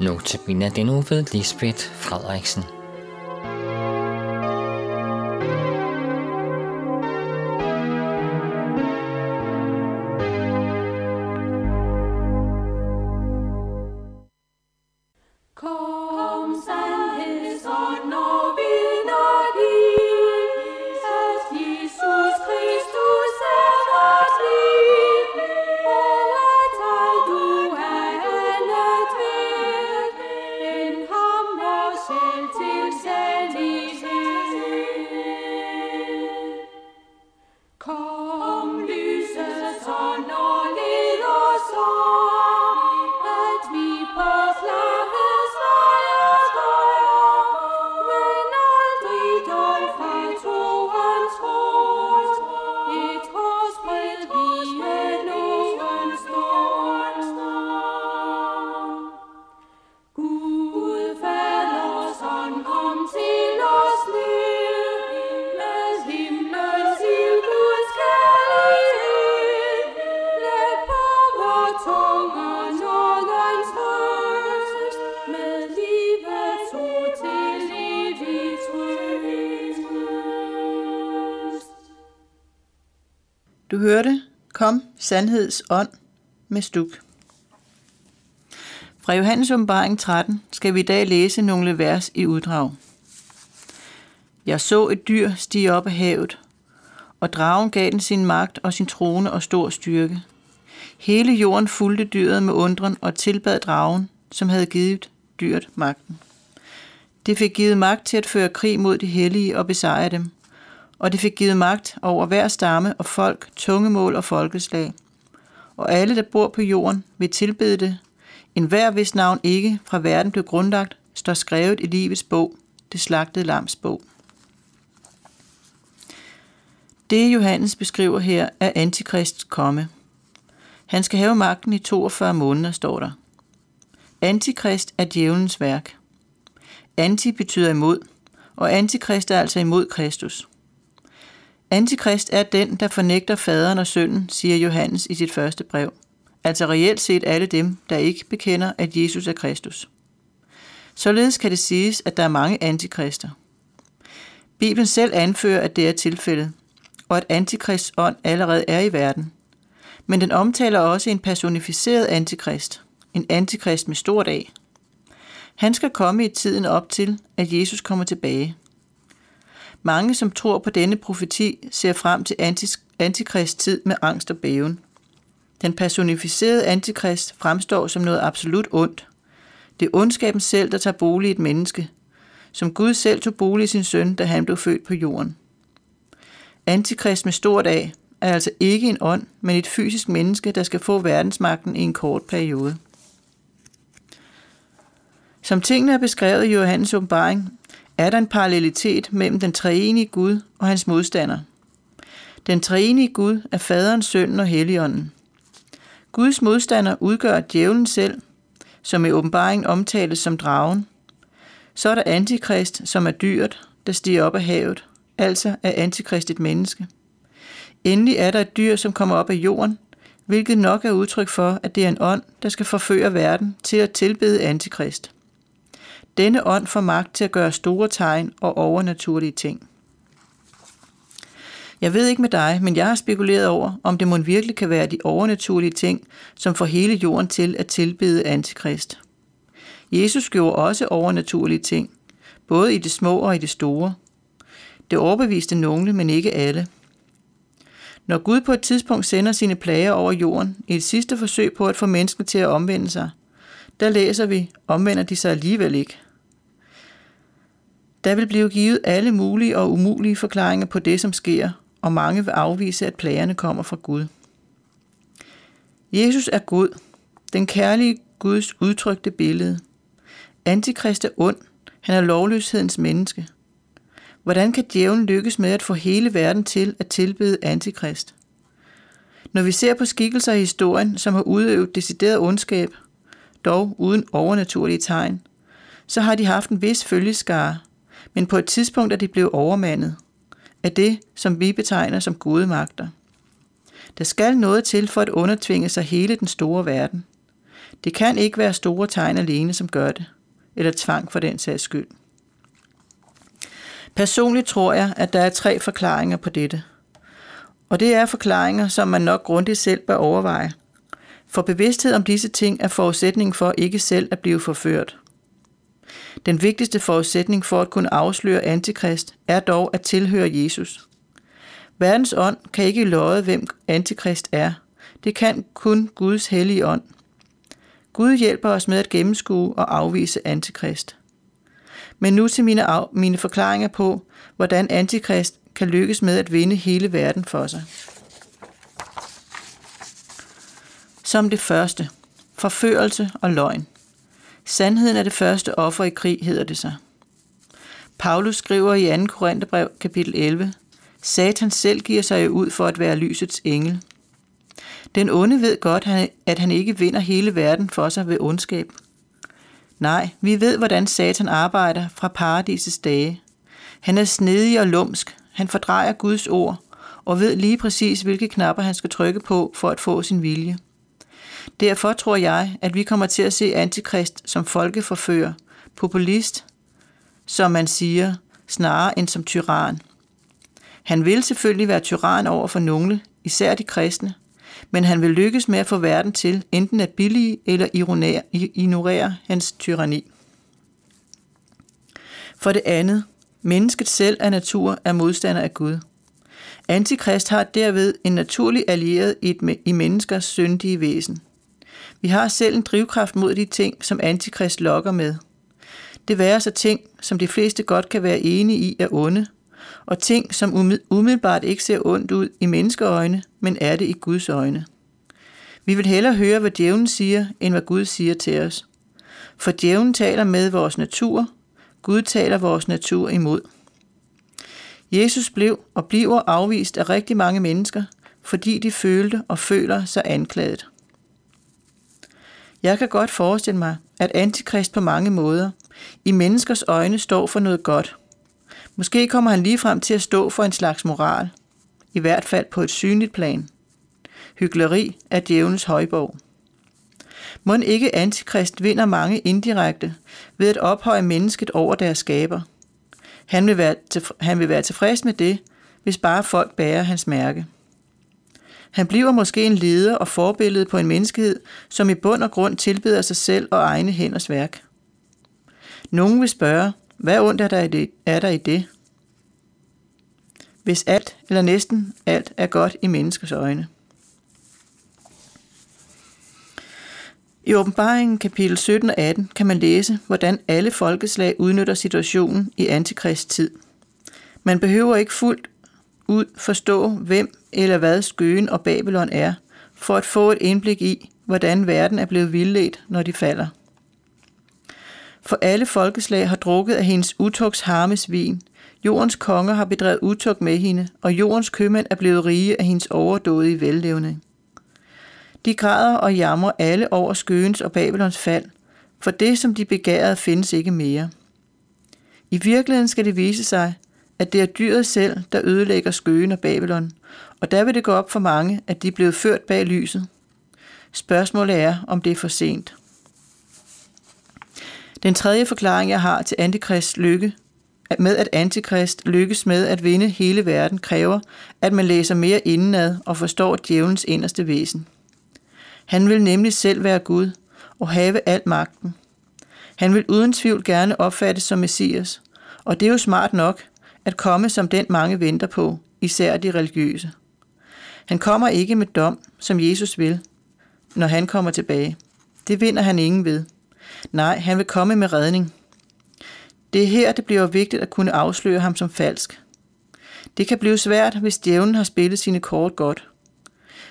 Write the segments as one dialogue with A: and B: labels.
A: Notabene den uge ved Lisbeth Frederiksen.
B: Du hørte Kom, sandheds ånd med stuk. Fra Johannes åbenbaring 13 skal vi i dag læse nogle vers i uddrag. Jeg så et dyr stige op af havet, og dragen gav den sin magt og sin trone og stor styrke. Hele jorden fulgte dyret med undren og tilbad dragen, som havde givet dyret magten. Det fik givet magt til at føre krig mod de hellige og besejre dem, og det fik givet magt over hver stamme og folk, tungemål og folkeslag. Og alle, der bor på jorden, vil tilbede det. En hver, hvis navn ikke fra verden blev grundlagt, står skrevet i livets bog, det slagtede lams bog. Det Johannes beskriver her er antikrists komme. Han skal have magten i 42 måneder, står der. Antikrist er djævelens værk. Anti betyder imod, og antikrist er altså imod Kristus. Antikrist er den, der fornægter faderen og sønnen, siger Johannes i sit første brev. Altså reelt set alle dem, der ikke bekender, at Jesus er Kristus. Således kan det siges, at der er mange antikrister. Bibelen selv anfører, at det er tilfældet, og at antikrists ånd allerede er i verden. Men den omtaler også en personificeret antikrist, en antikrist med stort A. Han skal komme i tiden op til, at Jesus kommer tilbage – mange, som tror på denne profeti, ser frem til antikrist tid med angst og bæven. Den personificerede antikrist fremstår som noget absolut ondt. Det er ondskaben selv, der tager bolig i et menneske, som Gud selv tog bolig i sin søn, da han blev født på jorden. Antikrist med stort A er altså ikke en ånd, men et fysisk menneske, der skal få verdensmagten i en kort periode. Som tingene er beskrevet i Johannes åbenbaring, er der en parallelitet mellem den treenige Gud og hans modstander. Den treenige Gud er faderen, sønnen og helligånden. Guds modstander udgør djævlen selv, som i åbenbaringen omtales som dragen. Så er der antikrist, som er dyret, der stiger op af havet, altså er antikrist et menneske. Endelig er der et dyr, som kommer op af jorden, hvilket nok er udtryk for, at det er en ånd, der skal forføre verden til at tilbede antikrist. Denne ånd får magt til at gøre store tegn og overnaturlige ting. Jeg ved ikke med dig, men jeg har spekuleret over, om det må virkelig kan være de overnaturlige ting, som får hele jorden til at tilbede antikrist. Jesus gjorde også overnaturlige ting, både i det små og i det store. Det overbeviste nogle, men ikke alle. Når Gud på et tidspunkt sender sine plager over jorden i et sidste forsøg på at få mennesker til at omvende sig, der læser vi, omvender de sig alligevel ikke. Der vil blive givet alle mulige og umulige forklaringer på det, som sker, og mange vil afvise, at plagerne kommer fra Gud. Jesus er Gud, den kærlige Guds udtrykte billede. Antikrist er ond, han er lovløshedens menneske. Hvordan kan djævlen lykkes med at få hele verden til at tilbede antikrist? Når vi ser på skikkelser i historien, som har udøvet decideret ondskab, dog uden overnaturlige tegn, så har de haft en vis følgeskare, men på et tidspunkt er de blevet overmandet af det, som vi betegner som gode magter. Der skal noget til for at undertvinge sig hele den store verden. Det kan ikke være store tegn alene, som gør det, eller tvang for den sags skyld. Personligt tror jeg, at der er tre forklaringer på dette. Og det er forklaringer, som man nok grundigt selv bør overveje. For bevidsthed om disse ting er forudsætningen for ikke selv at blive forført. Den vigtigste forudsætning for at kunne afsløre antikrist er dog at tilhøre Jesus. Verdens ånd kan ikke løje, hvem antikrist er. Det kan kun Guds hellige ånd. Gud hjælper os med at gennemskue og afvise antikrist. Men nu til mine, af, mine forklaringer på, hvordan antikrist kan lykkes med at vinde hele verden for sig. Som det første. Forførelse og løgn. Sandheden er det første offer i krig, hedder det sig. Paulus skriver i 2. Korintherbrev, kapitel 11, Satan selv giver sig ud for at være lysets engel. Den onde ved godt, at han ikke vinder hele verden for sig ved ondskab. Nej, vi ved, hvordan Satan arbejder fra paradisets dage. Han er snedig og lumsk, han fordrejer Guds ord, og ved lige præcis, hvilke knapper han skal trykke på for at få sin vilje. Derfor tror jeg, at vi kommer til at se antikrist som folkeforfører, populist, som man siger, snarere end som tyran. Han vil selvfølgelig være tyran over for nogle, især de kristne, men han vil lykkes med at få verden til enten at billige eller ignorere hans tyranni. For det andet, mennesket selv af natur er modstander af Gud. Antikrist har derved en naturlig allieret i menneskers syndige væsen. Vi har selv en drivkraft mod de ting, som antikrist lokker med. Det værer så ting, som de fleste godt kan være enige i er onde, og ting, som umiddelbart ikke ser ondt ud i menneskeøjne, men er det i Guds øjne. Vi vil hellere høre, hvad djævlen siger, end hvad Gud siger til os. For djævlen taler med vores natur, Gud taler vores natur imod. Jesus blev og bliver afvist af rigtig mange mennesker, fordi de følte og føler sig anklaget. Jeg kan godt forestille mig, at antikrist på mange måder i menneskers øjne står for noget godt. Måske kommer han lige frem til at stå for en slags moral, i hvert fald på et synligt plan. Hykleri er djævelens højborg. Må ikke antikrist vinder mange indirekte ved at ophøje mennesket over deres skaber. Han vil, være han vil være tilfreds med det, hvis bare folk bærer hans mærke. Han bliver måske en leder og forbillede på en menneskehed, som i bund og grund tilbeder sig selv og egne hænders værk. Nogen vil spørge, hvad ondt er der i det? Er der i det? Hvis alt eller næsten alt er godt i menneskers øjne. I åbenbaringen kapitel 17 og 18 kan man læse, hvordan alle folkeslag udnytter situationen i antikrist tid. Man behøver ikke fuldt ud forstå, hvem eller hvad skøen og Babylon er, for at få et indblik i, hvordan verden er blevet vildledt, når de falder. For alle folkeslag har drukket af hendes utugs harmes vin. Jordens konger har bedrevet utug med hende, og jordens købmænd er blevet rige af hendes overdådige vellevning. De græder og jammer alle over skøens og Babylons fald, for det, som de begærede, findes ikke mere. I virkeligheden skal det vise sig, at det er dyret selv, der ødelægger skøen og Babylon, og der vil det gå op for mange, at de er blevet ført bag lyset. Spørgsmålet er, om det er for sent. Den tredje forklaring, jeg har til antikrist lykke, med at antikrist lykkes med at vinde hele verden, kræver, at man læser mere indenad og forstår djævelens inderste væsen. Han vil nemlig selv være Gud og have al magten. Han vil uden tvivl gerne opfattes som Messias, og det er jo smart nok at komme som den mange venter på, især de religiøse. Han kommer ikke med dom, som Jesus vil, når han kommer tilbage. Det vinder han ingen ved. Nej, han vil komme med redning. Det er her, det bliver vigtigt at kunne afsløre ham som falsk. Det kan blive svært, hvis djævlen har spillet sine kort godt.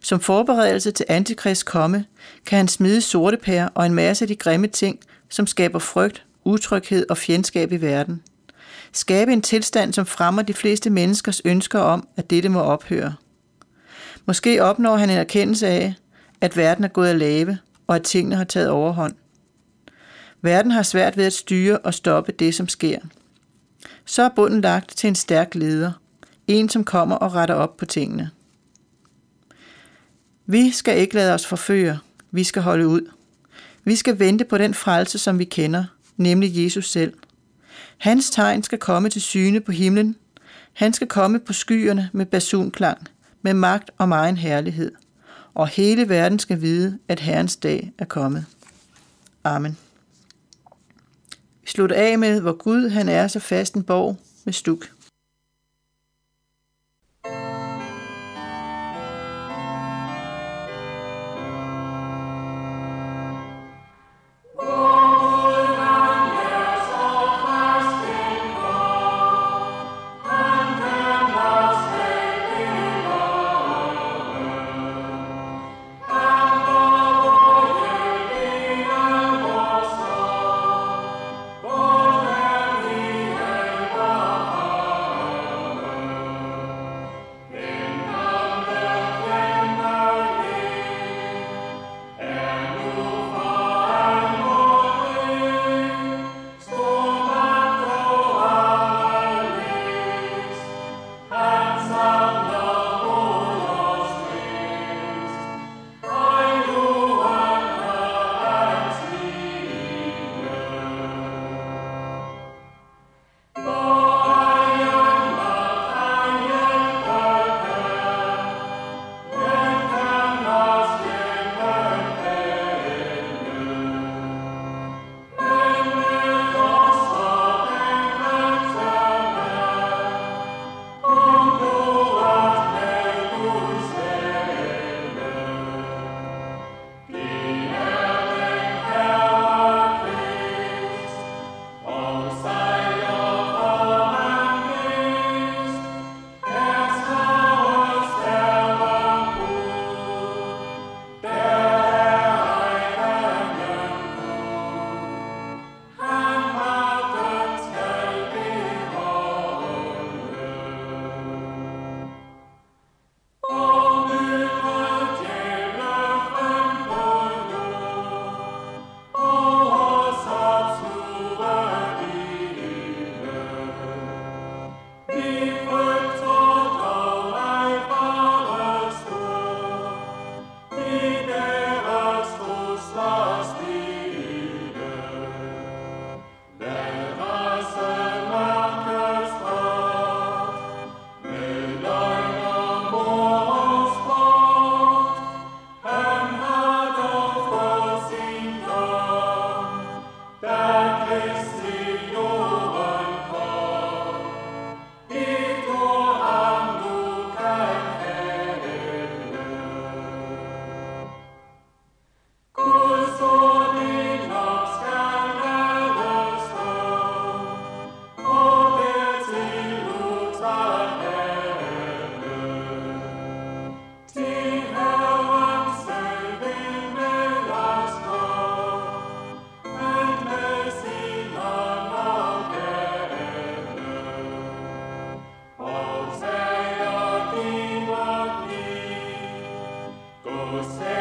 B: Som forberedelse til antikrist komme, kan han smide sorte pære og en masse af de grimme ting, som skaber frygt, utryghed og fjendskab i verden. Skabe en tilstand, som fremmer de fleste menneskers ønsker om, at dette må ophøre. Måske opnår han en erkendelse af, at verden er gået at lave, og at tingene har taget overhånd. Verden har svært ved at styre og stoppe det, som sker. Så er bunden lagt til en stærk leder, en som kommer og retter op på tingene. Vi skal ikke lade os forføre, vi skal holde ud. Vi skal vente på den frelse, som vi kender, nemlig Jesus selv. Hans tegn skal komme til syne på himlen. Han skal komme på skyerne med basunklang, med magt og egen herlighed. Og hele verden skal vide, at Herrens dag er kommet. Amen. Vi slutter af med, hvor Gud han er så fast en borg med stuk. say.